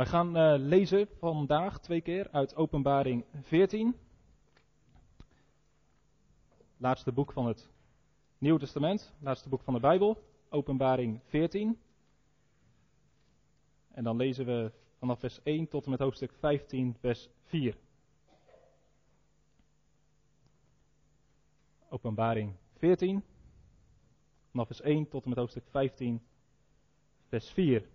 Wij gaan uh, lezen vandaag twee keer uit Openbaring 14. Laatste boek van het Nieuwe Testament, laatste boek van de Bijbel, Openbaring 14. En dan lezen we vanaf vers 1 tot en met hoofdstuk 15, vers 4. Openbaring 14, vanaf vers 1 tot en met hoofdstuk 15, vers 4.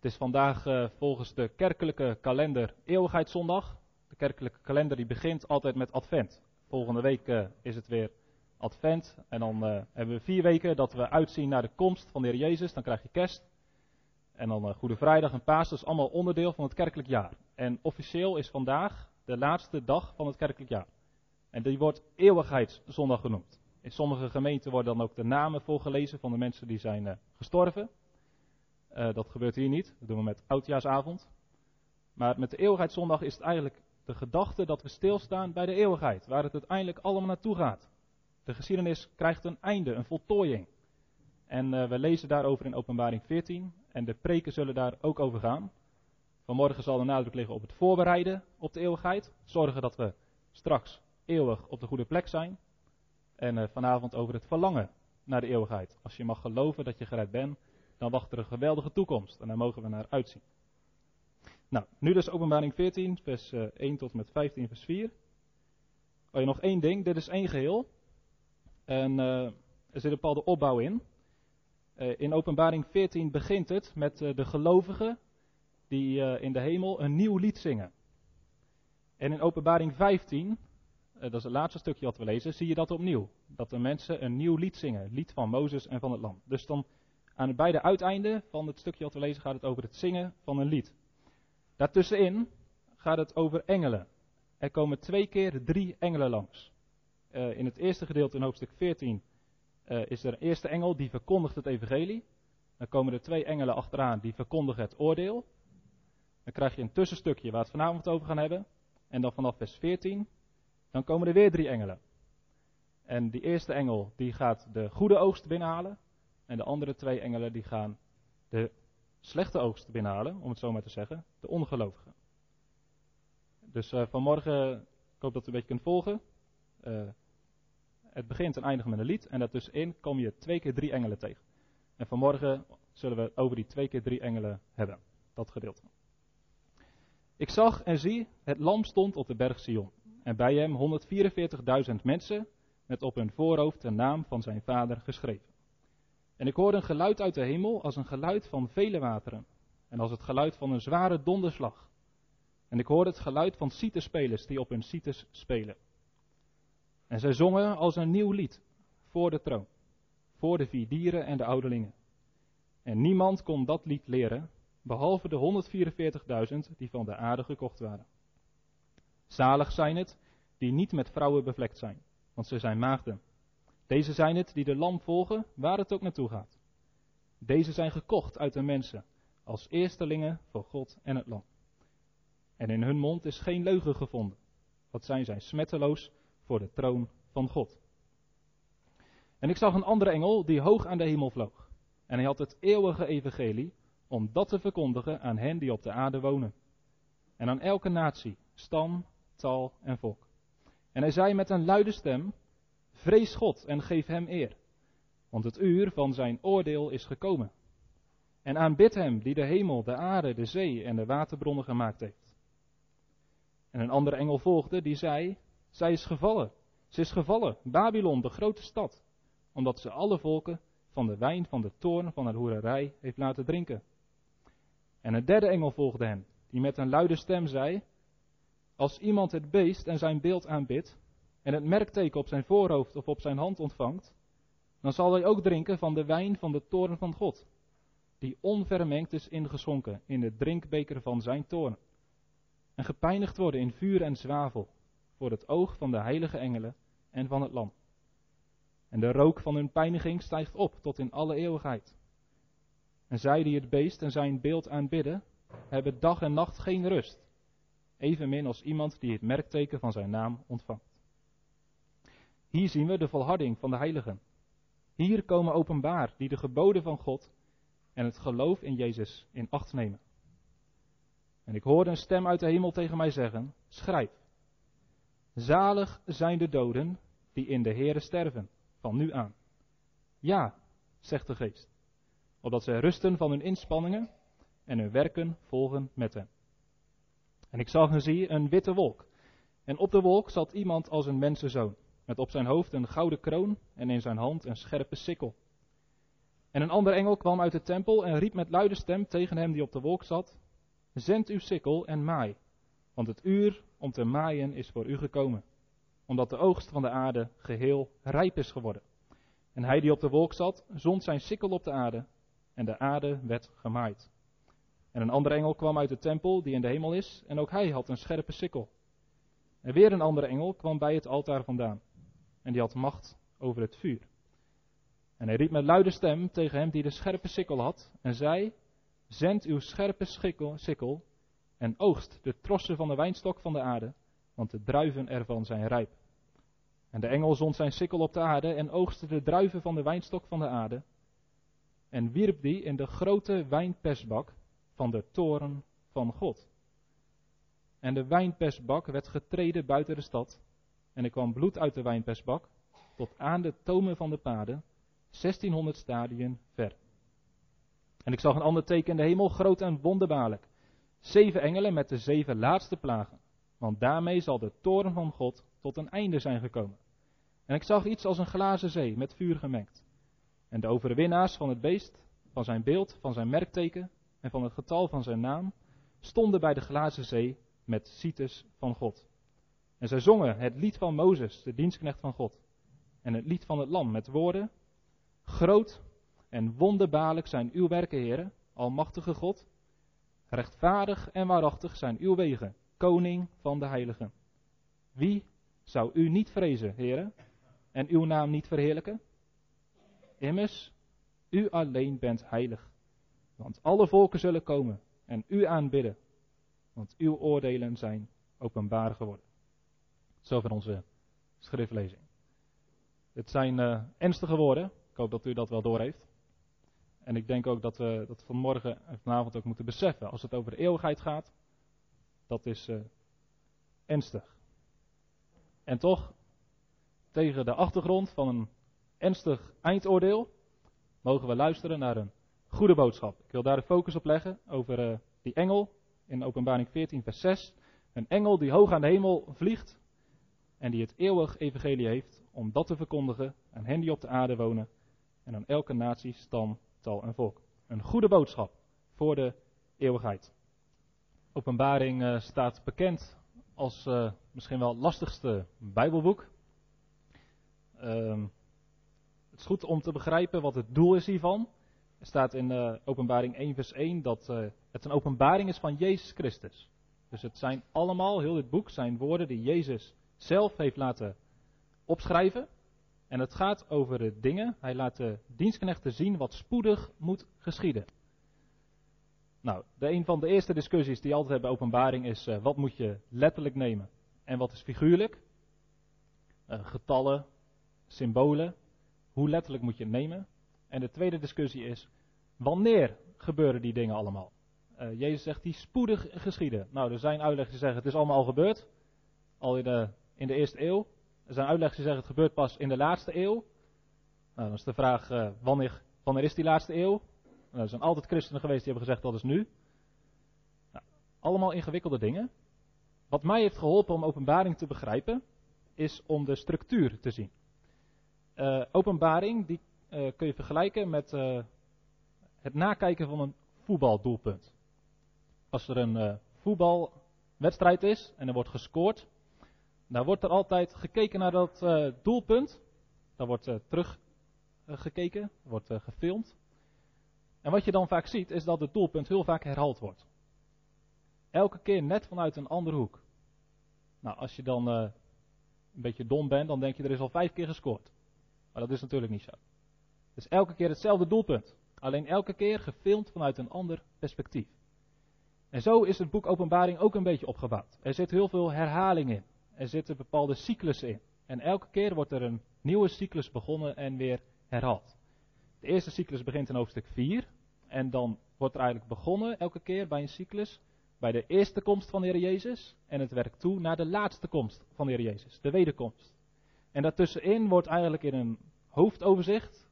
Het is vandaag uh, volgens de kerkelijke kalender Eeuwigheidszondag. De kerkelijke kalender die begint altijd met Advent. Volgende week uh, is het weer Advent. En dan uh, hebben we vier weken dat we uitzien naar de komst van de Heer Jezus. Dan krijg je kerst. En dan Goede Vrijdag en Paas. Dat is allemaal onderdeel van het kerkelijk jaar. En officieel is vandaag de laatste dag van het kerkelijk jaar. En die wordt Eeuwigheidszondag genoemd. In sommige gemeenten worden dan ook de namen voorgelezen van de mensen die zijn gestorven. Uh, dat gebeurt hier niet. Dat doen we met oudjaarsavond. Maar met de eeuwigheidszondag is het eigenlijk de gedachte dat we stilstaan bij de eeuwigheid. Waar het uiteindelijk allemaal naartoe gaat. De geschiedenis krijgt een einde, een voltooiing. En uh, we lezen daarover in openbaring 14. En de preken zullen daar ook over gaan. Vanmorgen zal de nadruk liggen op het voorbereiden op de eeuwigheid. Zorgen dat we straks eeuwig op de goede plek zijn. En uh, vanavond over het verlangen naar de eeuwigheid. Als je mag geloven dat je gered bent dan wacht er een geweldige toekomst. En daar mogen we naar uitzien. Nou, nu dus openbaring 14, vers 1 eh, tot en met 15, vers 4. Oh ja, nog één ding, dit is één geheel. En uh, er zit een bepaalde opbouw in. Uh, in openbaring 14 begint het met de gelovigen die in de hemel een nieuw lied zingen. En in openbaring 15, dat is het laatste stukje wat we lezen, zie je dat opnieuw. Dat de mensen een nieuw lied zingen, lied van Mozes en van het Lam. Dus dan aan beide uiteinden van het stukje wat we lezen gaat het over het zingen van een lied. Daartussenin gaat het over engelen. Er komen twee keer drie engelen langs. Uh, in het eerste gedeelte in hoofdstuk 14 uh, eh, is er een eerste engel die verkondigt het evangelie. Dan komen er twee engelen achteraan die verkondigen het oordeel. Dan krijg je een tussenstukje waar we het vanavond over gaan hebben. En dan vanaf vers 14, dan komen er weer drie engelen. En die eerste engel die gaat de goede oogst binnenhalen. En de andere twee engelen die gaan de slechte oogst binnenhalen, om het zo maar te zeggen, de ongelovigen. Dus uh, vanmorgen, ik hoop dat u een beetje kunt volgen. Uh, het begint en eindigt met een lied en daartussenin kom je twee keer drie engelen tegen. En vanmorgen zullen we over die twee keer drie engelen hebben, dat gedeelte. Ik zag en zie, het lam stond op de berg Sion. En bij hem 144.000 mensen met op hun voorhoofd de naam van zijn vader geschreven. En ik hoorde een geluid uit de hemel als een geluid van vele wateren. En als het geluid van een zware donderslag. En ik hoorde het geluid van citerspelers die op hun citers spelen. En zij zongen als een nieuw lied voor de troon. Voor de vier dieren en de ouderlingen. En niemand kon dat lied leren, behalve de 144.000 die van de aarde gekocht waren. Zalig zijn het die niet met vrouwen bevlekt zijn, want ze zijn maagden. Deze zijn het die de lam volgen, waar het ook naartoe gaat. Deze zijn gekocht uit de mensen, als eerstelingen voor God en het lam. En in hun mond is geen leugen gevonden, zij zijn smetteloos voor de troon van God. En ik zag een andere engel die hoog aan de hemel vloog. En hij had het eeuwige evangelie om dat te verkondigen aan hen die op de aarde wonen. En aan elke natie, stam, taal en volk. En hij zei met een luide stem, Vrees God en geef hem eer, want het uur van zijn oordeel is gekomen. En aanbid hem die de hemel, de aarde, de zee en de waterbronnen gemaakt heeft. En een andere engel volgde die zei, zij is gevallen, ze is gevallen, Babylon, de grote stad, omdat ze alle volken van de wijn van de toorn van haar hoererij heeft laten drinken. En een derde engel volgde hen, die met een luide stem zei, als iemand het beest en zijn beeld aanbidt, en het merkteken op zijn voorhoofd of op zijn hand ontvangt, dan zal hij ook drinken van de wijn van de toorn van God, die onvermengd is ingeschonken in de drinkbeker van zijn toorn, en gepijnigd worden in vuur en zwavel, voor het oog van de heilige engelen en van het lam. En de rook van hun pijniging stijgt op tot in alle eeuwigheid. En zij die het beest en zijn beeld aanbidden, hebben dag en nacht geen rust, evenmin als iemand die het merkteken van zijn naam ontvangt. Hier zien we de volharding van de heiligen. Hier komen openbaar die de geboden van God en het geloof in Jezus in acht nemen. En ik hoorde een stem uit de hemel tegen mij zeggen: Schrijf. Zalig zijn de doden die in de Heere sterven, van nu aan. Ja, zegt de geest, opdat zij rusten van hun inspanningen en hun werken volgen met hen. En ik zag en zie een witte wolk. En op de wolk zat iemand als een mensenzoon, met op zijn hoofd een gouden kroon en in zijn hand een scherpe sikkel. En een ander engel kwam uit de tempel en riep met luide stem tegen hem die op de wolk zat: Zend uw sikkel en maai, want het uur om te maaien is voor u gekomen, omdat de oogst van de aarde geheel rijp is geworden. En hij die op de wolk zat, zond zijn sikkel op de aarde, en de aarde werd gemaaid. En een andere engel kwam uit de tempel die in de hemel is, en ook hij had een scherpe sikkel. En weer een andere engel kwam bij het altaar vandaan, en die had macht over het vuur. En hij riep met luide stem tegen hem die de scherpe sikkel had, en zei: Zend uw scherpe schikkel, sikkel en oogst de trossen van de wijnstok van de aarde, want de druiven ervan zijn rijp. En de engel zond zijn sikkel op de aarde en oogste de druiven van de wijnstok van de aarde, en wierp die in de grote wijnpersbak van de toren van God. En de wijnpersbak werd getreden buiten de stad, en er kwam bloed uit de wijnpersbak tot aan de tomen van de paden, 1600 stadien ver. En ik zag een ander teken in de hemel, groot en wonderbaarlijk. Zeven engelen met de zeven laatste plagen. Want daarmee zal de toren van God tot een einde zijn gekomen. En ik zag iets als een glazen zee met vuur gemengd. En de overwinnaars van het beest, van zijn beeld, van zijn merkteken en van het getal van zijn naam, stonden bij de glazen zee met cites van God. En zij zongen het lied van Mozes, de dienstknecht van God. En het lied van het lam met woorden, groot en wonderbaarlijk zijn uw werken, heren, almachtige God. Rechtvaardig en waarachtig zijn uw wegen, koning van de heiligen. Wie zou u niet vrezen, heren, en uw naam niet verheerlijken? Immers, u alleen bent heilig. Want alle volken zullen komen en u aanbidden, want uw oordelen zijn openbaar geworden. Zover onze schriftlezing. Het zijn uh, ernstige woorden. Ik hoop dat u dat wel doorheeft. En ik denk ook dat we dat vanmorgen en vanavond ook moeten beseffen. Als het over de eeuwigheid gaat, dat is uh, ernstig. En toch, tegen de achtergrond van een ernstig eindoordeel, mogen we luisteren naar een goede boodschap. Ik wil daar de focus op leggen over uh, die engel in openbaring 14 vers 6. Een engel die hoog aan de hemel vliegt en die het eeuwig evangelie heeft om dat te verkondigen aan hen die op de aarde wonen en aan elke natie, stam, tal en volk. Een goede boodschap voor de eeuwigheid. Openbaring uh, staat bekend als uh, misschien wel het lastigste Bijbelboek. Uh, het is goed om te begrijpen wat het doel is hiervan. Er staat in uh, Openbaring 1 vers 1 dat het een openbaring is van Jezus Christus. Dus het zijn allemaal, heel dit boek, zijn woorden die Jezus zelf heeft laten opschrijven. En het gaat over de dingen. Hij laat de dienstknechten zien wat spoedig moet geschieden. Nou, de een van de eerste discussies die altijd hebben openbaring is: uh, wat moet je letterlijk nemen en wat is figuurlijk? Uh, getallen, symbolen. Hoe letterlijk moet je het nemen? En de tweede discussie is: wanneer gebeuren die dingen allemaal? Uh, Jezus zegt die spoedig geschieden. Nou, er zijn uitleggers die zeggen: het is allemaal al gebeurd. Al in de, in de eerste eeuw. Er zijn uitleggers die zeggen het gebeurt pas in de laatste eeuw. Nou, dan is de vraag, uh, wanneer, wanneer is die laatste eeuw? Nou, er zijn altijd christenen geweest die hebben gezegd dat is nu. Nou, allemaal ingewikkelde dingen. Wat mij heeft geholpen om openbaring te begrijpen, is om de structuur te zien. Uh, openbaring die, uh, kun je vergelijken met het nakijken van een voetbaldoelpunt. Als er een voetbalwedstrijd is en er wordt gescoord, nou wordt er altijd gekeken naar dat uh, doelpunt. Daar wordt uh, teruggekeken, uh, wordt gefilmd. En wat je dan vaak ziet, is dat het doelpunt heel vaak herhaald wordt. Elke keer net vanuit een andere hoek. Nou, als je dan een beetje dom bent, dan denk je er is al vijf keer gescoord. Maar dat is natuurlijk niet zo. Dus elke keer hetzelfde doelpunt. Alleen elke keer gefilmd vanuit een ander perspectief. En zo is het boek Openbaring ook een beetje opgebouwd. Er zit heel veel herhaling in. Er zitten bepaalde cyclussen in. En elke keer wordt er een nieuwe cyclus begonnen en weer herhaald. De eerste cyclus begint in hoofdstuk 4. En dan wordt er eigenlijk begonnen elke keer bij een cyclus bij de eerste komst van de Heer Jezus en het werkt toe naar de laatste komst van de Heer Jezus, de wederkomst. En daartussenin wordt eigenlijk in een hoofdoverzicht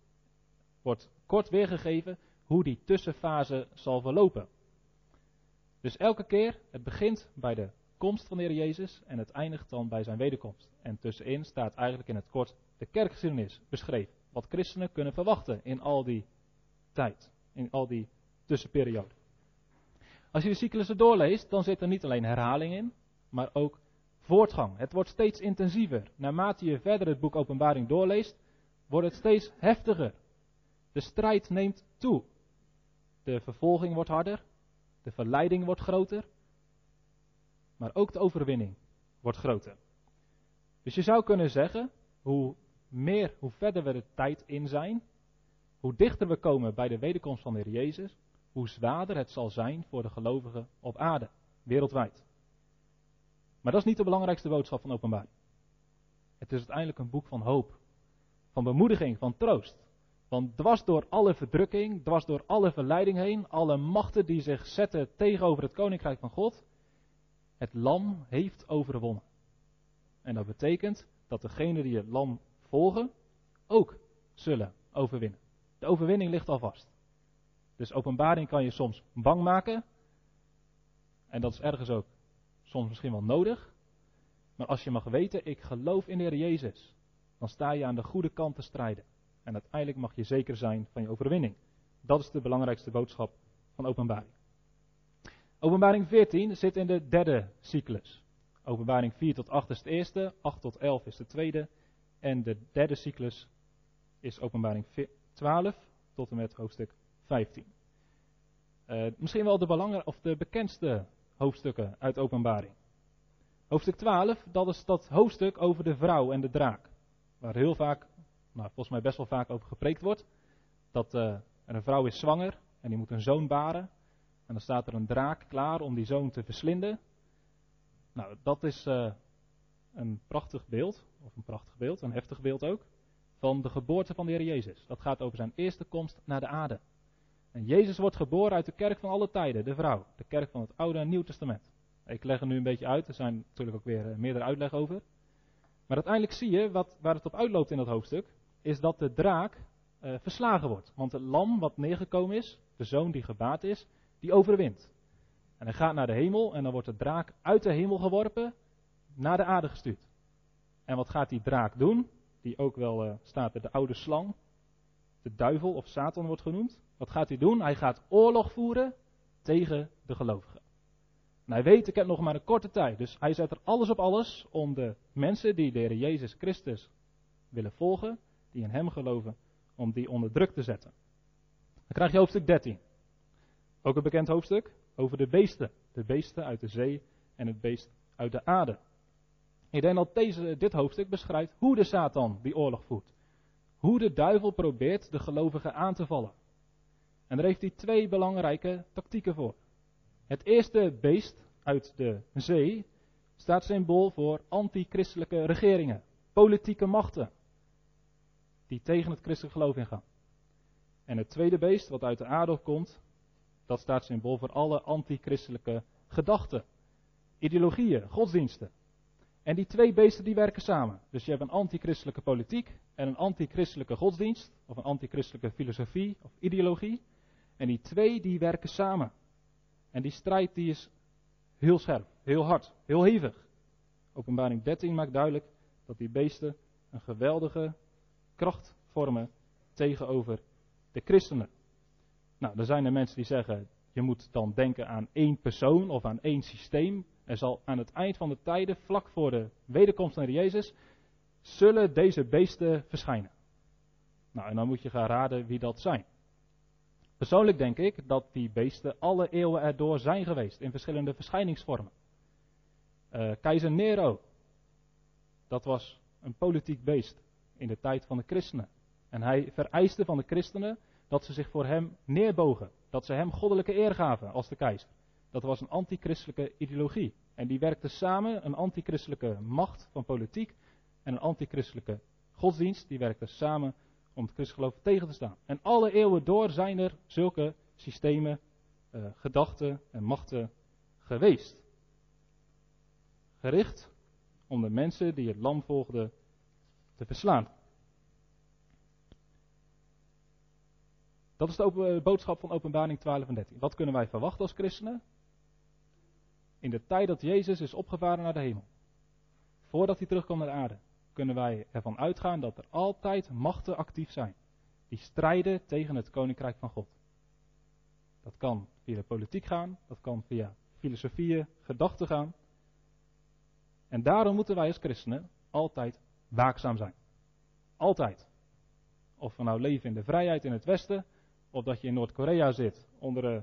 wordt kort weergegeven hoe die tussenfase zal verlopen. Dus elke keer, het begint bij de komst van de Heer Jezus en het eindigt dan bij zijn wederkomst. En tussenin staat eigenlijk in het kort de kerkgeschiedenis beschreven. Wat christenen kunnen verwachten in al die tijd, in al die tussenperiode. Als je de cyclussen doorleest, dan zit er niet alleen herhaling in, maar ook voortgang. Het wordt steeds intensiever. Naarmate je verder het boek Openbaring doorleest, wordt het steeds heftiger. De strijd neemt toe. De vervolging wordt harder, de verleiding wordt groter, maar ook de overwinning wordt groter. Dus je zou kunnen zeggen, hoe meer, hoe verder we de tijd in zijn, hoe dichter we komen bij de wederkomst van de Heer Jezus, hoe zwaarder het zal zijn voor de gelovigen op aarde, wereldwijd. Maar dat is niet de belangrijkste boodschap van openbaring. Het is uiteindelijk een boek van hoop, van bemoediging, van troost. Want dwars door alle verdrukking, dwars door alle verleiding heen, alle machten die zich zetten tegenover het koninkrijk van God, het lam heeft overwonnen. En dat betekent dat degenen die het lam volgen ook zullen overwinnen. De overwinning ligt al vast. Dus openbaring kan je soms bang maken. En dat is ergens ook soms misschien wel nodig. Maar als je mag weten, ik geloof in de Heer Jezus, dan sta je aan de goede kant te strijden. En uiteindelijk mag je zeker zijn van je overwinning. Dat is de belangrijkste boodschap van openbaring. Openbaring 14 zit in de derde cyclus. Openbaring 4 tot 8 is de eerste, 8 tot 11 is de tweede. En de derde cyclus is openbaring 12 tot en met hoofdstuk 15. Uh, eh, misschien wel de, belangrijk, of de bekendste hoofdstukken uit Openbaring. Hoofdstuk 12, dat is dat hoofdstuk over de vrouw en de draak. Waar heel vaak, nou, volgens mij best wel vaak over gepreekt wordt. Dat uh, een vrouw is zwanger en die moet een zoon baren. En dan staat er een draak klaar om die zoon te verslinden. Nou, dat is uh, een prachtig beeld, of een prachtig beeld, een heftig beeld ook, van de geboorte van de Heer Jezus. Dat gaat over zijn eerste komst naar de aarde. En Jezus wordt geboren uit de kerk van alle tijden, de vrouw. De kerk van het Oude en Nieuw Testament. Ik leg er nu een beetje uit, er zijn natuurlijk ook weer eh, meerdere uitleg over. Maar uiteindelijk zie je, wat, waar het op uitloopt in dat hoofdstuk, is dat de draak uh, verslagen wordt. Want het lam wat neergekomen is, de zoon die gebaat is, die overwint. En hij gaat naar de hemel en dan wordt de draak uit de hemel geworpen, naar de aarde gestuurd. En wat gaat die draak doen? Die ook wel uh, staat er de oude slang, de duivel of Satan wordt genoemd. Wat gaat hij doen? Hij gaat oorlog voeren tegen de gelovigen. En hij weet, ik heb nog maar een korte tijd. Dus hij zet er alles op alles om de mensen die de Heer Jezus Christus willen volgen, die in hem geloven, om die onder druk te zetten. Dan krijg je hoofdstuk 13. Ook een bekend hoofdstuk over de beesten. De beesten uit de zee en het beest uit de aarde. Ik denk dat deze, dit hoofdstuk beschrijft hoe de Satan die oorlog voert. Hoe de duivel probeert de gelovigen aan te vallen. En daar heeft hij twee belangrijke tactieken voor. Het eerste beest uit de zee staat symbool voor anti-christelijke regeringen, politieke machten, die tegen het christelijk geloof ingaan. En het tweede beest, wat uit de aarde komt, dat staat symbool voor alle anti-christelijke gedachten, ideologieën, godsdiensten. En die twee beesten die werken samen. Dus je hebt een anti-christelijke politiek en een anti-christelijke godsdienst, of een anti-christelijke filosofie of ideologie. En die twee die werken samen. En die strijd die is heel scherp, heel hard, heel hevig. Openbaring 13 maakt duidelijk dat die beesten een geweldige kracht vormen tegenover de christenen. Nou, er zijn er mensen die zeggen, je moet dan denken aan één persoon of aan één systeem. Er zal aan het eind van de tijden, vlak voor de wederkomst van Jezus, zullen deze beesten verschijnen. Nou, en dan moet je gaan raden wie dat zijn. Persoonlijk denk ik dat die beesten alle eeuwen erdoor zijn geweest in verschillende verschijningsvormen. Uh, keizer Nero, dat was een politiek beest in de tijd van de christenen. En hij vereiste van de christenen dat ze zich voor hem neerbogen, dat ze hem goddelijke eer gaven als de keizer. Dat was een antichristelijke ideologie. En die werkte samen, een antichristelijke macht van politiek en een antichristelijke godsdienst, die werkten samen om het christgeloof tegen te staan. En alle eeuwen door zijn er zulke systemen, uh, gedachten en machten geweest. Gericht om de mensen die het lam volgden te verslaan. Dat is de eh, boodschap van Openbaring 12 en 13. Wat kunnen wij verwachten als christenen? In de tijd dat Jezus is opgevaren naar de hemel, voordat hij terugkomt naar de aarde, kunnen wij ervan uitgaan dat er altijd machten actief zijn die strijden tegen het koninkrijk van God. Dat kan via de politiek gaan, dat kan via filosofieën, gedachten gaan. En daarom moeten wij als christenen altijd waakzaam zijn. Altijd. Of we nou leven in de vrijheid in het Westen, of dat je in Noord-Korea zit onder de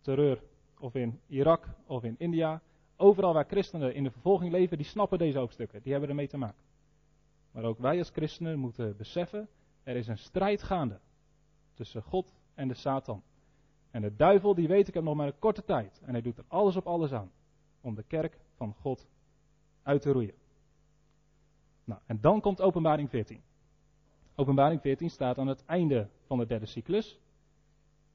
terreur, of in Irak of in India. Overal waar christenen in de vervolging leven, die snappen deze hoofdstukken. Die hebben ermee te maken. Maar ook wij als christenen moeten beseffen, er is een strijd gaande tussen God en de Satan. En de duivel, die weet ik hem nog maar een korte tijd. En hij doet er alles op alles aan om de kerk van God uit te roeien. Nou, en dan komt openbaring 14. Openbaring 14 staat aan het einde van de derde cyclus.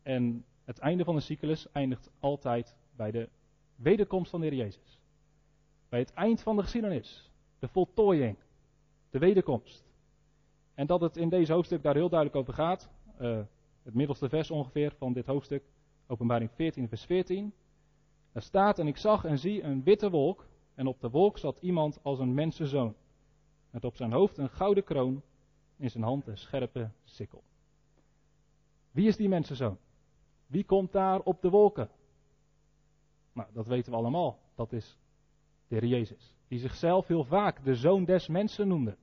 En het einde van de cyclus eindigt altijd bij de wederkomst van de Heer Jezus. Bij het eind van de geschiedenis. De voltooiing. De wederkomst. En dat het in deze hoofdstuk daar heel duidelijk over gaat. Uh, het middelste vers ongeveer van dit hoofdstuk. Openbaring 14 vers 14. Daar staat en ik zag en zie een witte wolk. En op de wolk zat iemand als een mensenzoon. Met op zijn hoofd een gouden kroon. In zijn hand een scherpe sikkel. Wie is die mensenzoon? Wie komt daar op de wolken? Nou, dat weten we allemaal. Dat is de Heer Jezus. Die zichzelf heel vaak de zoon des mensen noemde.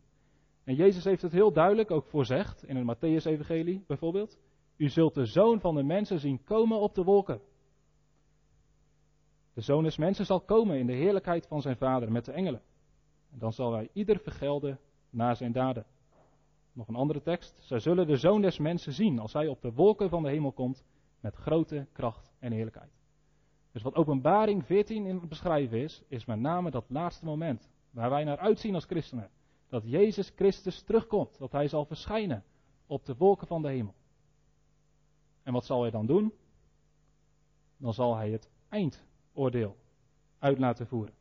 En Jezus heeft het heel duidelijk ook voorzegd, in het Matthäus-evangelie bijvoorbeeld. U zult de zoon van de mensen zien komen op de wolken. De zoon des mensen zal komen in de heerlijkheid van zijn vader met de engelen. En dan zal hij ieder vergelden naar zijn daden. Nog een andere tekst. Zij zullen de zoon des mensen zien als hij op de wolken van de hemel komt met grote kracht en heerlijkheid. Dus wat openbaring 14 in het beschrijven is, is met name dat laatste moment. Waar wij naar uitzien als christenen. Dat Jezus Christus terugkomt. Dat hij zal verschijnen op de wolken van de hemel. En wat zal hij dan doen? Dan zal hij het eindoordeel uit laten voeren.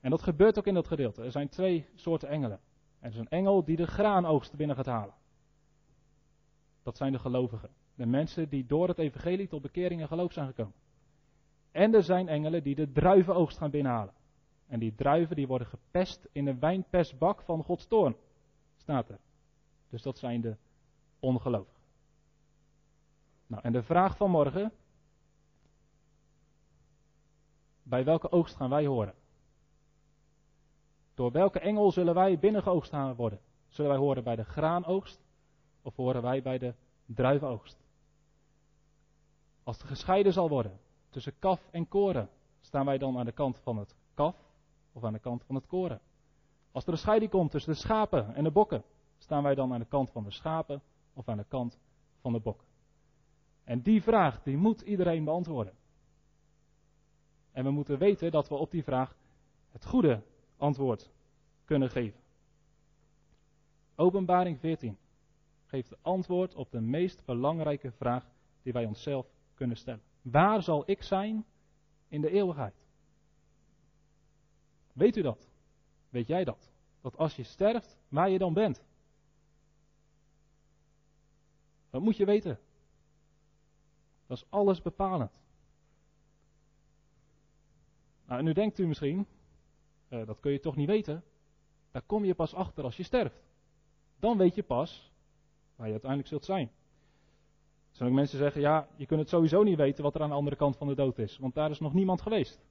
En dat gebeurt ook in dat gedeelte. Er zijn twee soorten engelen. Er is een engel die de graanoogst binnen gaat halen. Dat zijn de gelovigen. De mensen die door het evangelie tot bekering en geloof zijn gekomen. En er zijn engelen die de druivenoogst gaan binnenhalen. En die druiven die worden gepest in de wijnpestbak van Gods toorn. Staat er. Dus dat zijn de ongelovigen. Nou, en de vraag van morgen. Bij welke oogst gaan wij horen? Door welke engel zullen wij binnengeoogst worden? Zullen wij horen bij de graanoogst? Of horen wij bij de druivenoogst? Als het gescheiden zal worden tussen kaf en koren, staan wij dan aan de kant van het kaf of aan de kant van het koren? Als er een scheiding komt tussen de schapen en de bokken, staan wij dan aan de kant van de schapen of aan de kant van de bokken? En die vraag, die moet iedereen beantwoorden. En we moeten weten dat we op die vraag het goede antwoord kunnen geven. Openbaring 14 geeft antwoord op de meest belangrijke vraag die wij onszelf kunnen stellen. Waar zal ik zijn in de eeuwigheid? Weet u dat? Weet jij dat? Dat als je sterft, waar je dan bent. Dat moet je weten. Dat is alles bepalend. Nou, nu denkt u misschien, uh, dat kun je toch niet weten? Daar kom je pas achter als je sterft. Dan weet je pas waar je uiteindelijk zult zijn. Zullen mensen zeggen, ja, je kunt het sowieso niet weten wat er aan de andere kant van de dood is, want daar is nog niemand geweest.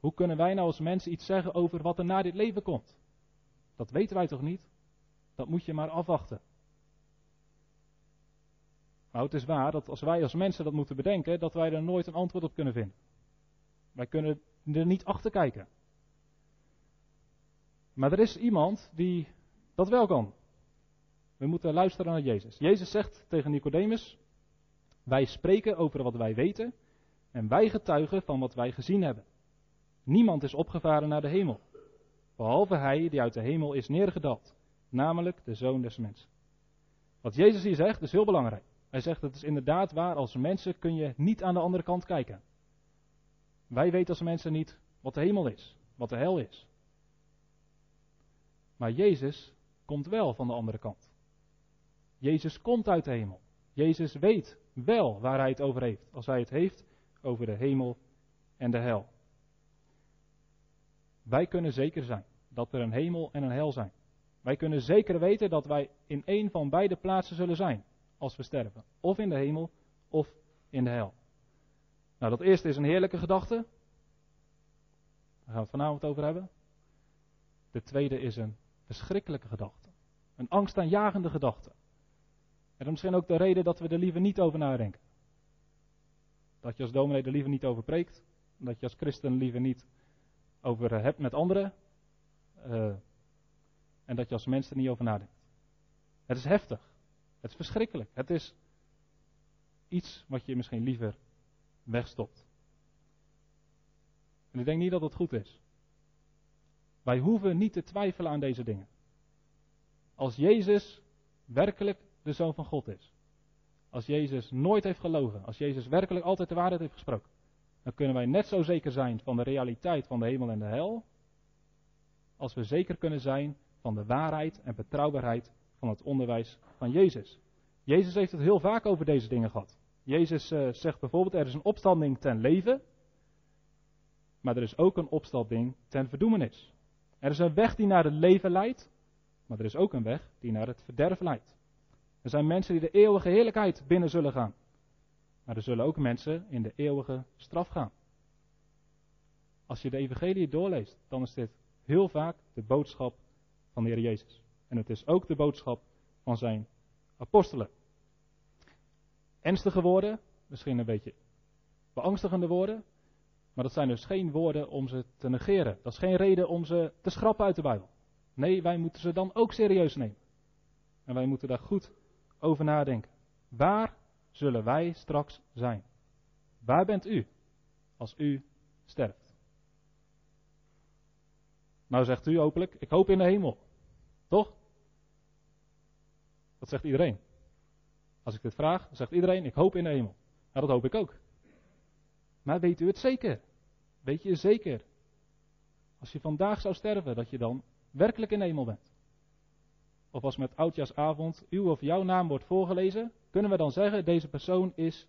Hoe kunnen wij nou als mensen iets zeggen over wat er na dit leven komt? Dat weten wij toch niet? Dat moet je maar afwachten. Nou, het is waar dat als wij als mensen dat moeten bedenken, dat wij er nooit een antwoord op kunnen vinden. Wij kunnen er niet achter kijken. Maar er is iemand die dat wel kan. We moeten luisteren naar Jezus. Jezus zegt tegen Nicodemus: Wij spreken over wat wij weten en wij getuigen van wat wij gezien hebben. Niemand is opgevaren naar de hemel, behalve hij die uit de hemel is neergedaald, namelijk de zoon des mensen. Wat Jezus hier zegt is heel belangrijk. Hij zegt het is inderdaad waar, als mensen kun je niet aan de andere kant kijken. Wij weten als mensen niet wat de hemel is, wat de hel is. Maar Jezus komt wel van de andere kant. Jezus komt uit de hemel. Jezus weet wel waar hij het over heeft, als hij het heeft over de hemel en de hel. Wij kunnen zeker zijn dat er een hemel en een hel zijn. Wij kunnen zeker weten dat wij in een van beide plaatsen zullen zijn als we sterven. Of in de hemel of in de hel. Nou, dat eerste is een heerlijke gedachte. Daar gaan we het vanavond over hebben. De tweede is een verschrikkelijke gedachte. Een angstaanjagende gedachte. En misschien ook de reden dat we er liever niet over nadenken. Dat je als dominee er liever niet over preekt. Dat je als christen liever niet over hebt met anderen. Uh, en dat je als mens er niet over nadenkt. Het is heftig. Het is verschrikkelijk. Het is iets wat je misschien liever wegstopt. En ik denk niet dat het goed is. Wij hoeven niet te twijfelen aan deze dingen. Als Jezus werkelijk de Zoon van God is. Als Jezus nooit heeft gelogen. Als Jezus werkelijk altijd de waarheid heeft gesproken. Dan kunnen wij net zo zeker zijn van de realiteit van de hemel en de hel. Als we zeker kunnen zijn van de waarheid en betrouwbaarheid van het onderwijs van Jezus. Jezus heeft het heel vaak over deze dingen gehad. Jezus uh, zegt bijvoorbeeld: er is een opstanding ten leven, maar er is ook een opstanding ten verdoemenis. Er is een weg die naar het leven leidt, maar er is ook een weg die naar het verderf leidt. Er zijn mensen die de eeuwige heerlijkheid binnen zullen gaan, maar er zullen ook mensen in de eeuwige straf gaan. Als je de evangelie doorleest, dan is dit heel vaak de boodschap van de Heer Jezus. En het is ook de boodschap van zijn apostelen. Ernstige woorden, misschien een beetje beangstigende woorden, maar dat zijn dus geen woorden om ze te negeren. Dat is geen reden om ze te schrappen uit de Bijbel. Nee, wij moeten ze dan ook serieus nemen. En wij moeten daar goed over nadenken. Waar zullen wij straks zijn? Waar bent u als u sterft? Nou zegt u hopelijk, ik hoop in de hemel. Toch? Dat zegt iedereen. Als ik dit vraag, zegt iedereen, ik hoop in de hemel. Nou, dat hoop ik ook. Maar weet u het zeker? Weet je zeker? Als je vandaag zou sterven, dat je dan werkelijk in de hemel bent. Of als met oudjaarsavond uw of jouw naam wordt voorgelezen, kunnen we dan zeggen, deze persoon is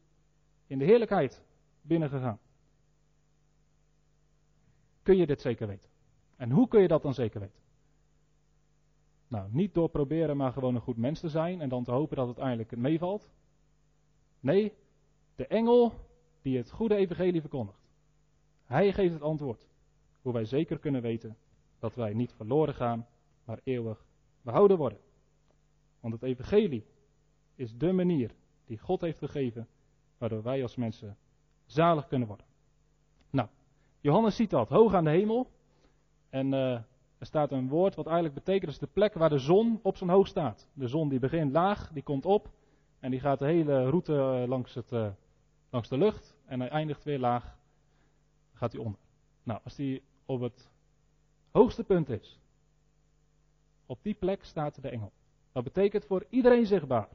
in de heerlijkheid binnengegaan. Kun je dit zeker weten? En hoe kun je dat dan zeker weten? Nou, niet door proberen maar gewoon een goed mens te zijn en dan te hopen dat het uiteindelijk meevalt. Nee, de engel die het goede evangelie verkondigt. Hij geeft het antwoord. Hoe wij zeker kunnen weten dat wij niet verloren gaan, maar eeuwig behouden worden. Want het evangelie is de manier die God heeft gegeven, waardoor wij als mensen zalig kunnen worden. Nou, Johannes ziet dat hoog aan de hemel. En uh, er staat een woord wat eigenlijk betekent, dat is de plek waar de zon op zijn hoog staat. De zon die begint laag, die komt op en die gaat de hele route eh, langs, het, uh, langs de lucht en hij eindigt weer laag, gaat hij onder. Nou, als die op het hoogste punt is, op die plek staat de engel. Dat betekent voor iedereen zichtbaar.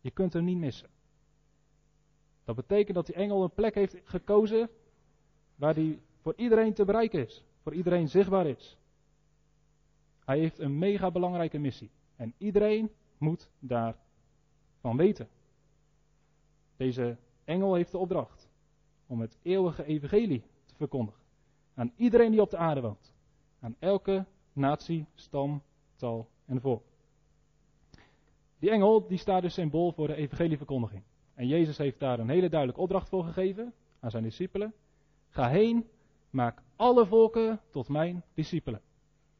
Je kunt hem niet missen. Dat betekent dat die engel een plek heeft gekozen waar die voor iedereen te bereiken is, voor iedereen zichtbaar is. Hij heeft een mega belangrijke missie. En iedereen moet daarvan weten. Deze engel heeft de opdracht om het eeuwige evangelie te verkondigen. Aan iedereen die op de aarde woont. Aan elke natie, stam, tal en volk. Die engel die staat dus symbool voor de evangelieverkondiging. En Jezus heeft daar een hele duidelijke opdracht voor gegeven aan zijn discipelen. Ga heen, maak alle volken tot mijn discipelen.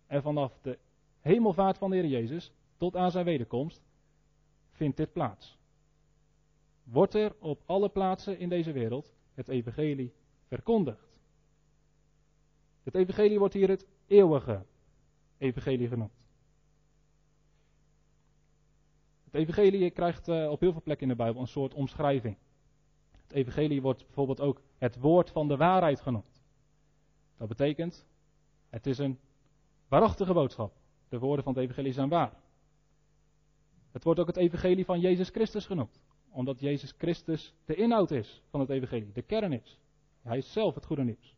En vanaf de hemelvaart van de Heer Jezus tot aan zijn wederkomst vindt dit plaats. Wordt er op alle plaatsen in deze wereld het evangelie verkondigd. Het evangelie wordt hier het eeuwige evangelie genoemd. Het evangelie krijgt uh, op heel veel plekken in de Bijbel een soort omschrijving. Het evangelie wordt bijvoorbeeld ook het woord van de waarheid genoemd. Dat betekent, het is een waarachtige boodschap. De woorden van het evangelie zijn waar. Het wordt ook het evangelie van Jezus Christus genoemd. Omdat Jezus Christus de inhoud is van het evangelie, de kern is. Hij is zelf het goede nieuws.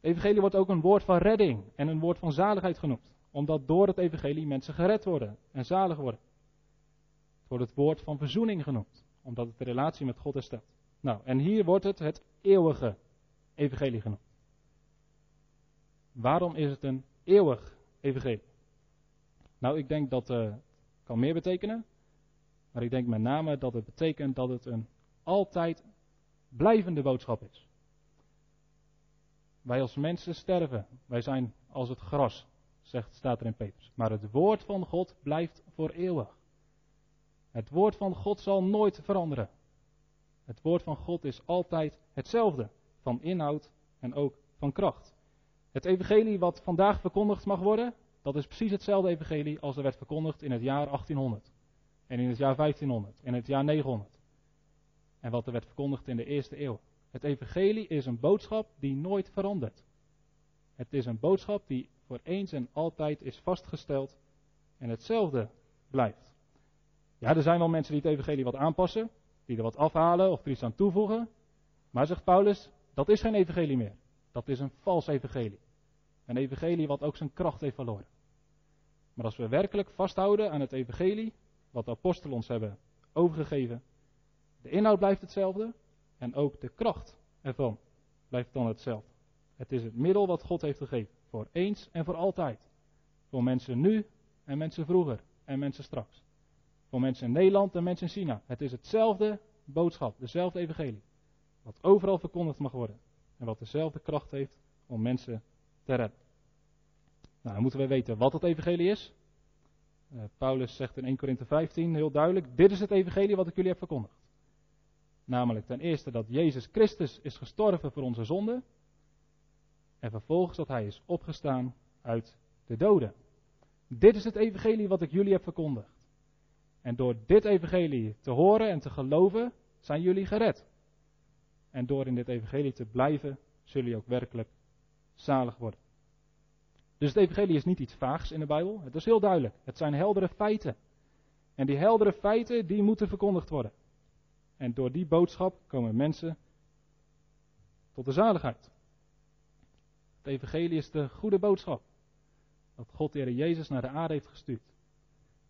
Het evangelie wordt ook een woord van redding en een woord van zaligheid genoemd. Omdat door het evangelie mensen gered worden en zalig worden. Wordt het woord van verzoening genoemd. Omdat het de relatie met God herstelt. Nou, en hier wordt het het eeuwige evangelie genoemd. Waarom is het een eeuwig evangelie? Nou, ik denk dat uh, kan meer betekenen. Maar ik denk met name dat het betekent dat het een altijd blijvende boodschap is. Wij als mensen sterven. Wij zijn als het gras, zegt, staat er in Petrus. Maar het woord van God blijft voor eeuwig. Het woord van God zal nooit veranderen. Het woord van God is altijd hetzelfde, van inhoud en ook van kracht. Het evangelie wat vandaag verkondigd mag worden, dat is precies hetzelfde evangelie als er werd verkondigd in het jaar 1800. En in het jaar 1500, en in het jaar 900. En wat er werd verkondigd in de eerste eeuw. Het evangelie is een boodschap die nooit verandert. Het is een boodschap die voor eens en altijd is vastgesteld en hetzelfde blijft. Ja, er zijn wel mensen die het evangelie wat aanpassen, die er wat afhalen of er iets aan toevoegen. Maar zegt Paulus, dat is geen evangelie meer. Dat is een vals evangelie. Een evangelie wat ook zijn kracht heeft verloren. Maar als we werkelijk vasthouden aan het evangelie, wat de apostelen ons hebben overgegeven, de inhoud blijft hetzelfde en ook de kracht ervan blijft dan hetzelfde. Het is het middel wat God heeft gegeven, voor eens en voor altijd. Voor mensen nu en mensen vroeger en mensen straks. Voor mensen in Nederland en mensen in China. Het is hetzelfde boodschap, dezelfde evangelie. Wat overal verkondigd mag worden. En wat dezelfde kracht heeft om mensen te redden. Nou, dan moeten we weten wat het evangelie is. Uh, Paulus zegt in 1 Korinthe 15 heel duidelijk: Dit is het evangelie wat ik jullie heb verkondigd. Namelijk ten eerste dat Jezus Christus is gestorven voor onze zonden. En vervolgens dat hij is opgestaan uit de doden. Dit is het evangelie wat ik jullie heb verkondigd. En door dit evangelie te horen en te geloven, zijn jullie gered. En door in dit evangelie te blijven, zullen jullie ook werkelijk zalig worden. Dus het evangelie is niet iets vaags in de Bijbel. Het is heel duidelijk. Het zijn heldere feiten. En die heldere feiten, die moeten verkondigd worden. En door die boodschap komen mensen tot de zaligheid. Het evangelie is de goede boodschap. Dat God de Jezus naar de aarde heeft gestuurd.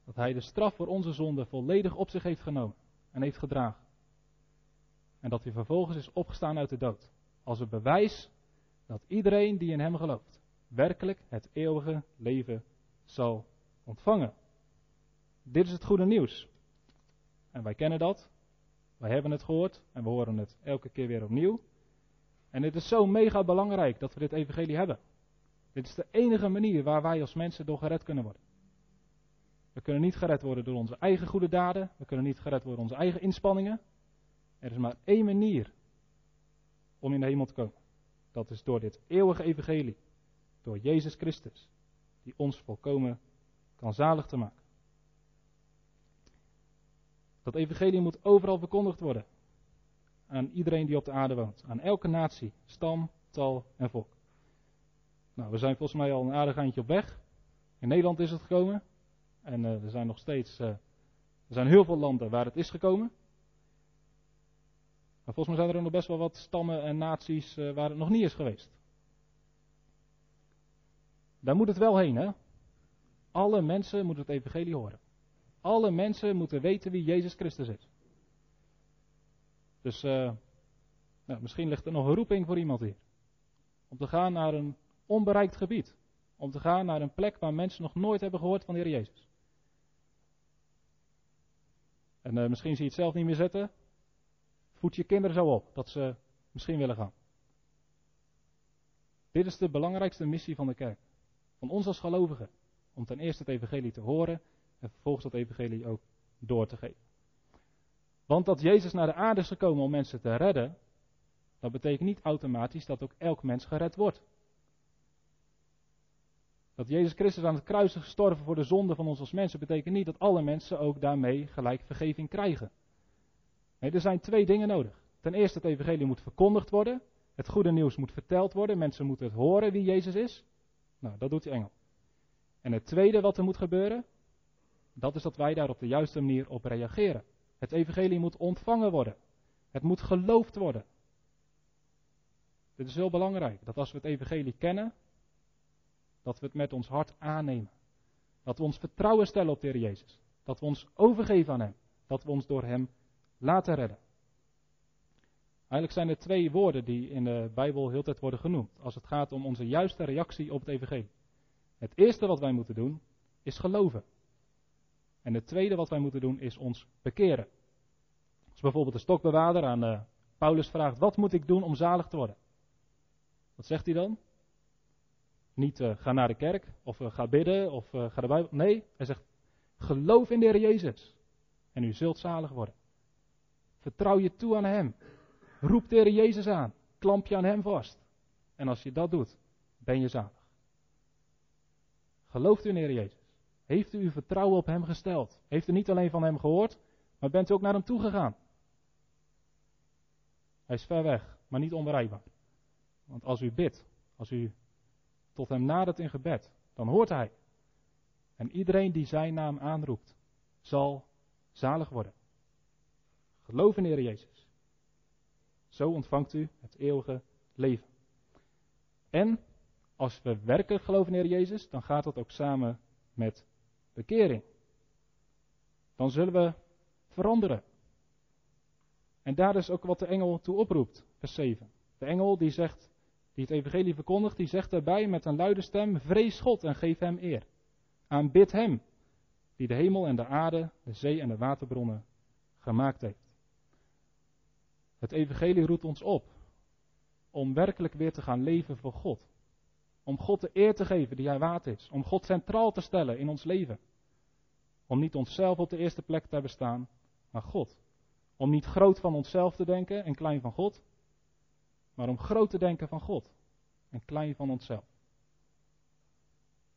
Dat Hij de straf voor onze zonde volledig op zich heeft genomen en heeft gedragen. En dat hij vervolgens is opgestaan uit de dood. Als een bewijs dat iedereen die in Hem gelooft, werkelijk het eeuwige leven zal ontvangen. Dit is het goede nieuws. En wij kennen dat. Wij hebben het gehoord en we horen het elke keer weer opnieuw. En het is zo mega belangrijk dat we dit evangelie hebben. Dit is de enige manier waar wij als mensen door gered kunnen worden. We kunnen niet gered worden door onze eigen goede daden. We kunnen niet gered worden door onze eigen inspanningen. Er is maar één manier om in de hemel te komen. Dat is door dit eeuwige evangelie. Door Jezus Christus. Die ons volkomen kan zalig te maken. Dat evangelie moet overal verkondigd worden. Aan iedereen die op de aarde woont. Aan elke natie, stam, tal en volk. Nou, we zijn volgens mij al een aardig eindje op weg. In Nederland is het gekomen. En uh, er zijn nog steeds. Uh, er zijn heel veel landen waar het is gekomen. Maar volgens mij zijn er nog best wel wat stammen en naties uh, waar het nog niet is geweest. Daar moet het wel heen, hè? Alle mensen moeten het evangelie horen. Alle mensen moeten weten wie Jezus Christus is. Dus nou, misschien ligt er nog een roeping voor iemand hier. Om te gaan naar een onbereikt gebied. Om te gaan naar een plek waar mensen nog nooit hebben gehoord van de Heer Jezus. En uh, misschien zie je het zelf niet meer zitten. Voed je kinderen zo op dat ze misschien willen gaan. Dit is de belangrijkste missie van de kerk. Van ons als gelovigen. Om ten eerste het evangelie te horen en vervolgens dat evangelie ook door te geven. Want dat Jezus naar de aarde is gekomen om mensen te redden, dat betekent niet automatisch dat ook elk mens gered wordt. Dat Jezus Christus aan het kruis is gestorven voor de zonde van ons als mensen, betekent niet dat alle mensen ook daarmee gelijk vergeving krijgen. Nee, er zijn twee dingen nodig. Ten eerste, het evangelie moet verkondigd worden. Het goede nieuws moet verteld worden. Mensen moeten het horen wie Jezus is. Nou, dat doet die engel. En het tweede wat er moet gebeuren, dat is dat wij daar op de juiste manier op reageren. Het evangelie moet ontvangen worden. Het moet geloofd worden. Dit is heel belangrijk, dat als we het evangelie kennen, dat we het met ons hart aannemen. Dat we ons vertrouwen stellen op de Heer Jezus. Dat we ons overgeven aan Hem. Dat we ons door Hem laten redden. Eigenlijk zijn er twee woorden die in de Bijbel heel tijd worden genoemd. Als het gaat om onze juiste reactie op het Evangelie. Het eerste wat wij moeten doen is geloven. En het tweede wat wij moeten doen is ons bekeren. Als bijvoorbeeld de stokbewaarder aan uh, Paulus vraagt: Wat moet ik doen om zalig te worden? Wat zegt hij dan? Niet uh, ga naar de kerk of uh, ga bidden of ga de Bijbel. Nee, hij zegt: Geloof in de Heer Jezus en u zult zalig worden. Vertrouw je toe aan Hem. Roep de Heer Jezus aan. Klamp je aan Hem vast. En als je dat doet, ben je zalig. Gelooft u in de Heer Jezus? Heeft u uw vertrouwen op Hem gesteld? Heeft u niet alleen van Hem gehoord, maar bent u ook naar Hem toegegaan? Hij is ver weg, maar niet onbereikbaar. Want als u bidt, als u tot Hem nadert in gebed, dan hoort Hij. En iedereen die Zijn naam aanroept, zal zalig worden. Geloof in Heer Jezus. Zo ontvangt u het eeuwige leven. En als we werkelijk geloven in Heer Jezus, dan gaat dat ook samen met bekering. Dan zullen we veranderen. En daar is ook wat de engel toe oproept, vers 7. De engel die zegt, die het evangelie verkondigt, die zegt daarbij met een luide stem, vrees God en geef hem eer. Aanbid hem, die de hemel en de aarde, de zee en de waterbronnen gemaakt heeft. Het evangelie roept ons op om werkelijk weer te gaan leven voor God. Om God de eer te geven die hij waard is. Om God centraal te stellen in ons leven. Om niet onszelf op de eerste plek te hebben staan, maar God. Om niet groot van onszelf te denken en klein van God, maar om groot te denken van God en klein van onszelf.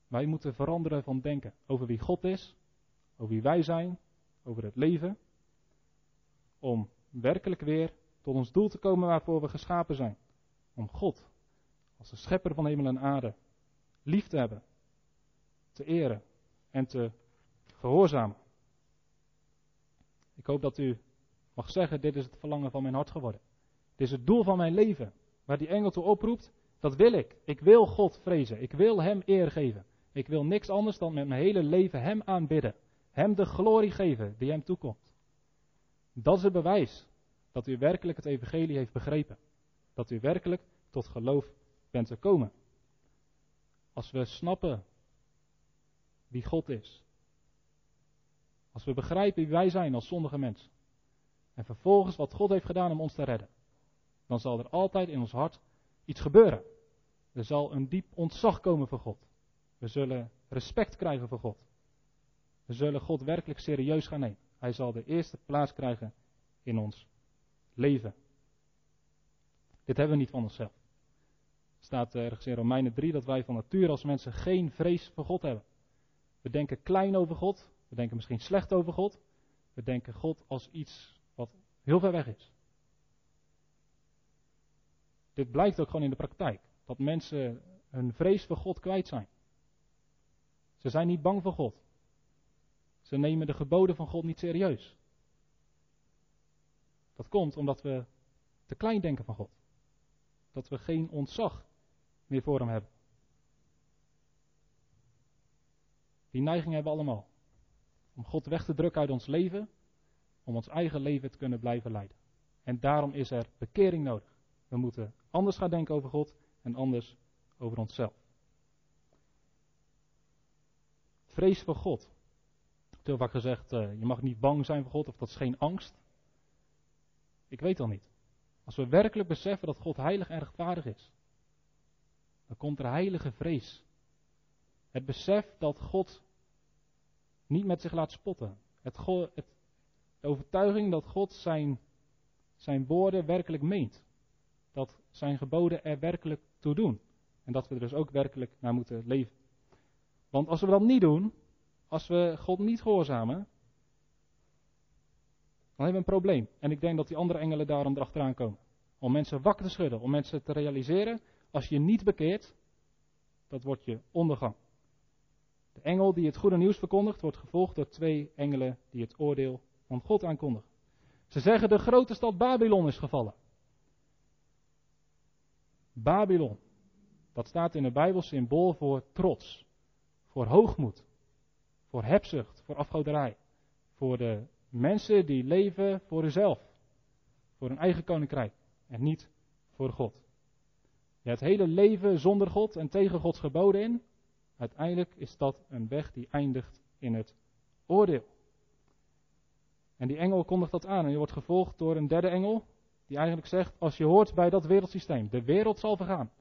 Wij moeten veranderen van denken over wie God is, over wie wij zijn, over het leven, om werkelijk weer tot ons doel te komen waarvoor we geschapen zijn. Om God, als de schepper van hemel en aarde, lief te hebben, te eren en te gehoorzamen. Ik hoop dat u mag zeggen, dit is het verlangen van mijn hart geworden. Is het doel van mijn leven. Waar die engel toe oproept, dat wil ik. Ik wil God vrezen. Ik wil Hem eer geven. Ik wil niks anders dan met mijn hele leven Hem aanbidden. Hem de glorie geven die Hem toekomt. Dat is het bewijs dat u werkelijk het evangelie heeft begrepen. Dat u werkelijk tot geloof bent gekomen. Als we snappen wie God is. Als we begrijpen wie wij zijn als zondige mensen. En vervolgens wat God heeft gedaan om ons te redden. Dan zal er altijd in ons hart iets gebeuren. Er zal een diep ontzag komen voor God. We zullen respect krijgen voor God. We zullen God werkelijk serieus gaan nemen. Hij zal de eerste plaats krijgen in ons leven. Dit hebben we niet van onszelf. Er staat ergens in Romeinen 3 dat wij van nature als mensen geen vrees voor God hebben. We denken klein over God, we denken misschien slecht over God, we denken God als iets wat heel ver weg is. Dit blijkt ook gewoon in de praktijk, dat mensen hun vrees voor God kwijt zijn. Ze zijn niet bang voor God. Ze nemen de geboden van God niet serieus. Dat komt omdat we te klein denken van God. Dat we geen ontzag meer voor Hem hebben. Die neiging hebben we allemaal. Om God weg te drukken uit ons leven, om ons eigen leven te kunnen blijven leiden. En daarom is er bekering nodig. We moeten anders gaan denken over God en anders over onszelf. Vrees voor God. Ik heb heel vaak gezegd, uh, je mag niet bang zijn voor God of dat is geen angst. Ik weet al niet. Als we werkelijk beseffen dat God heilig en rechtvaardig is, dan komt er heilige vrees. Het besef dat God niet met zich laat spotten. Het, het, de overtuiging dat God zijn, zijn woorden werkelijk meent. Dat zijn geboden er werkelijk toe doen. En dat we er dus ook werkelijk naar moeten leven. Want als we dat niet doen, als we God niet gehoorzamen, dan hebben we een probleem. En ik denk dat die andere engelen daarom erachteraan komen. Om mensen wakker te schudden, om mensen te realiseren, als je niet bekeert, dat wordt je ondergang. De engel die het goede nieuws verkondigt, wordt gevolgd door twee engelen die het oordeel van God aankondigen. Ze zeggen de grote stad Babylon is gevallen. Babylon, dat staat in de Bijbel symbool voor trots, voor hoogmoed, voor hebzucht, voor afgoderij, voor de mensen die leven voor zichzelf, voor hun eigen koninkrijk en niet voor God. Het hele leven zonder God en tegen Gods geboden in, uiteindelijk is dat een weg die eindigt in het oordeel. En die engel kondigt dat aan en je wordt gevolgd door een derde engel, die eigenlijk zegt, als je hoort bij dat wereldsysteem, de wereld zal vergaan.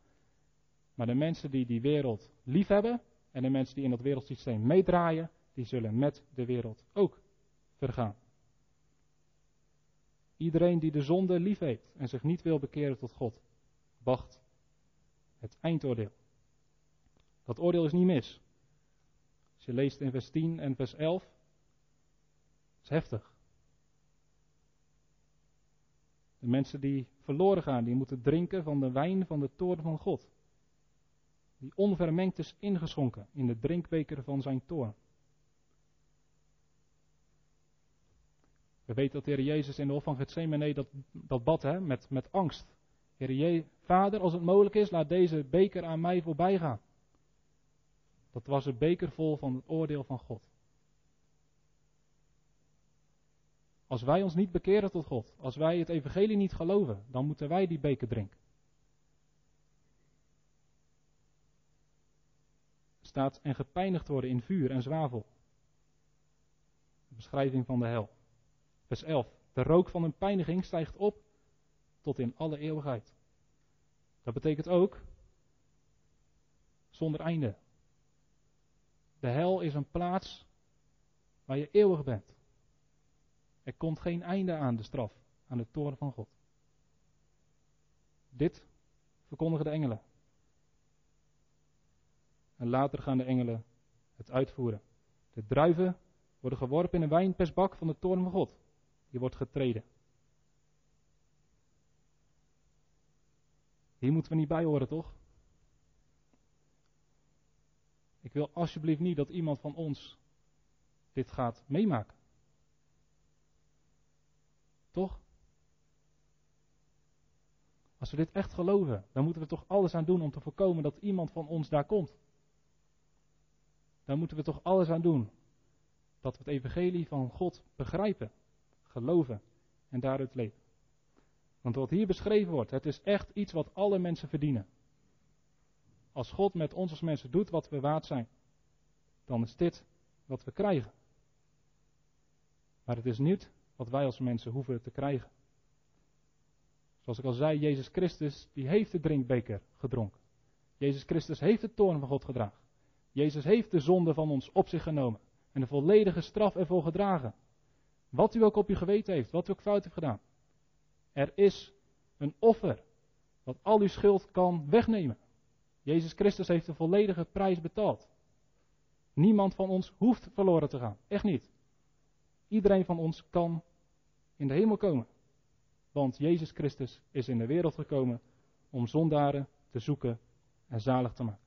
Maar de mensen die die wereld lief hebben en de mensen die in dat wereldsysteem meedraaien, die zullen met de wereld ook vergaan. Iedereen die de zonde lief heeft en zich niet wil bekeren tot God, wacht het eindoordeel. Dat oordeel is niet mis. Als je leest in vers 10 en vers 11, is heftig. De mensen die verloren gaan, die moeten drinken van de wijn van de toorn van God. Die onvermengd is ingeschonken in de drinkbeker van zijn toorn. We weten dat de Heer Jezus in de hof van Gethsemane dat, dat bad hè, met, met angst. Heer Je, Vader, als het mogelijk is, laat deze beker aan mij voorbij gaan. Dat was een beker vol van het oordeel van God. Als wij ons niet bekeren tot God, als wij het evangelie niet geloven, dan moeten wij die beker drinken. Staat en gepijnigd worden in vuur en zwavel. Beschrijving van de hel. Vers 11. De rook van een pijniging stijgt op tot in alle eeuwigheid. Dat betekent ook zonder einde. De hel is een plaats waar je eeuwig bent. Er komt geen einde aan de straf, aan de toren van God. Dit verkondigen de engelen. En later gaan de engelen het uitvoeren. De druiven worden geworpen in een wijnpersbak van de toren van God. Die wordt getreden. Hier moeten we niet bij horen, toch? Ik wil alsjeblieft niet dat iemand van ons dit gaat meemaken. Toch? Als we dit echt geloven, dan moeten we toch alles aan doen om te voorkomen dat iemand van ons daar komt. Dan moeten we toch alles aan doen dat we het evangelie van God begrijpen, geloven en daaruit leven. Want wat hier beschreven wordt, het is echt iets wat alle mensen verdienen. Als God met ons als mensen doet wat we waard zijn, dan is dit wat we krijgen. Maar het is niet wat wij als mensen hoeven te krijgen. Zoals ik al zei, Jezus Christus, die heeft de drinkbeker gedronken. Jezus Christus heeft de toorn van God gedragen. Jezus heeft de zonde van ons op zich genomen. En de volledige straf ervoor gedragen. Wat u ook op uw geweten heeft, wat u ook fout heeft gedaan. Er is een offer wat al uw schuld kan wegnemen. Jezus Christus heeft de volledige prijs betaald. Niemand van ons hoeft verloren te gaan. Echt niet. Iedereen van ons kan in de hemel komen. Want Jezus Christus is in de wereld gekomen om zondaren te zoeken en zalig te maken.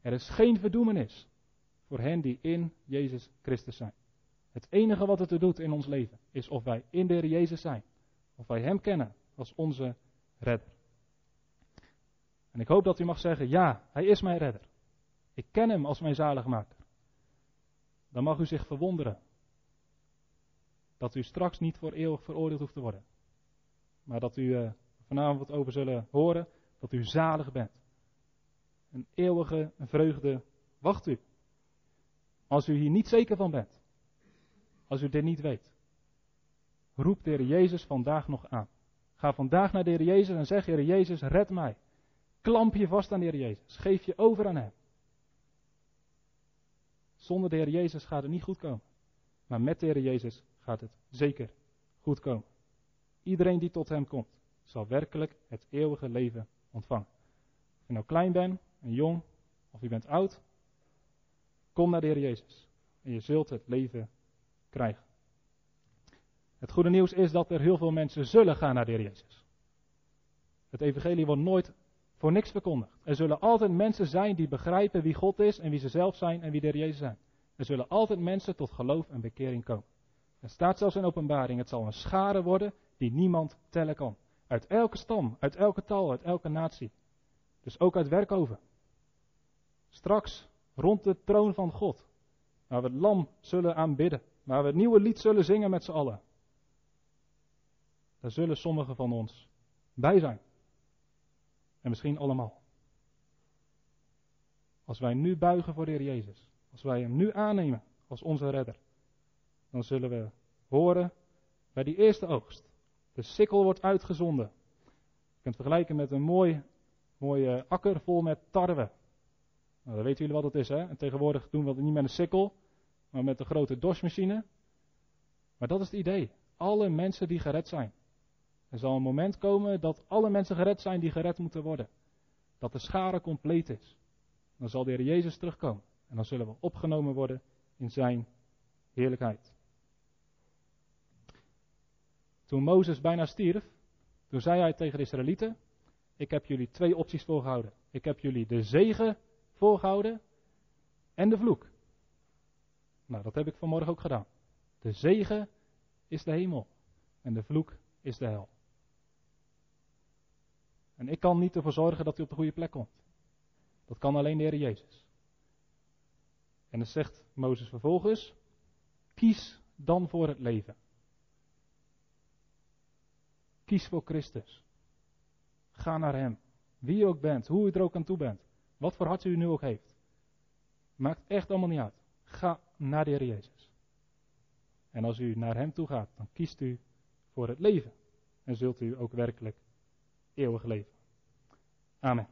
Er is geen verdoemenis voor hen die in Jezus Christus zijn. Het enige wat het er doet in ons leven is of wij in de Heer Jezus zijn. Of wij Hem kennen als onze redder. En ik hoop dat u mag zeggen, ja, Hij is mijn redder. Ik ken Hem als mijn zaligmaker. Dan mag u zich verwonderen dat u straks niet voor eeuwig veroordeeld hoeft te worden. Maar dat u uh, vanavond over zullen horen dat u zalig bent. Een eeuwige vreugde wacht u. Als u hier niet zeker van bent. Als u dit niet weet. Roep de Heer Jezus vandaag nog aan. Ga vandaag naar de Heer Jezus en zeg, Heer Jezus, red mij. Klamp je vast aan de Heer Jezus. Geef je over aan Hem. Zonder de Heer Jezus gaat het niet goed komen. Maar met de Heer Jezus gaat het zeker goed komen. Iedereen die tot Hem komt, zal werkelijk het eeuwige leven ontvangen. Of je nou klein bent, en jong, of je bent oud, kom naar de Heer Jezus. En je zult het leven krijgen. Het goede nieuws is dat er heel veel mensen zullen gaan naar de Heer Jezus. Het evangelie wordt nooit voor niks verkondigd. Er zullen altijd mensen zijn die begrijpen wie God is en wie ze zelf zijn en wie de Heer Jezus zijn. Er zullen altijd mensen tot geloof en bekering komen. Er staat zelfs in openbaring, het zal een schare worden die niemand tellen kan. Uit elke stam, uit elke taal, uit elke natie. Dus ook uit Werkoven. Straks rond de troon van God. Waar we het lam zullen aanbidden. Waar we het nieuwe lied zullen zingen met z'n allen. Daar zullen sommigen van ons bij zijn. En misschien allemaal. Als wij nu buigen voor de Heer Jezus. Als wij Hem nu aannemen als onze redder. Dan zullen we horen bij die eerste oogst. De sikkel wordt uitgezonden. Je kunt vergelijken met een mooi, mooie akker vol met tarwe. Nou, dan weten jullie wat het is, hè? En tegenwoordig doen we het niet met een sikkel, maar met een grote dorsmachine. Maar dat is het idee. Alle mensen die gered zijn. Er zal een moment komen dat alle mensen gered zijn die gered moeten worden. Dat de schare compleet is. Dan zal de Heer Jezus terugkomen. En dan zullen we opgenomen worden in zijn heerlijkheid. Toen Mozes bijna stierf, toen zei hij tegen de Israëlieten: Ik heb jullie twee opties voorgehouden. Ik heb jullie de zegen voorgehouden en de vloek. Nou, dat heb ik vanmorgen ook gedaan. De zegen is de hemel en de vloek is de hel. En ik kan niet ervoor zorgen dat u op de goede plek komt. Dat kan alleen de Heer Jezus. En dan zegt Mozes vervolgens: Kies dan voor het leven. Kies voor Christus. Ga naar Hem. Wie u ook bent, hoe u er ook aan toe bent. Wat voor hart u nu ook heeft. Maakt echt allemaal niet uit. Ga naar de Heer Jezus. En als u naar Hem toe gaat, dan kiest u voor het leven. En zult u ook werkelijk eeuwig leven. Amen.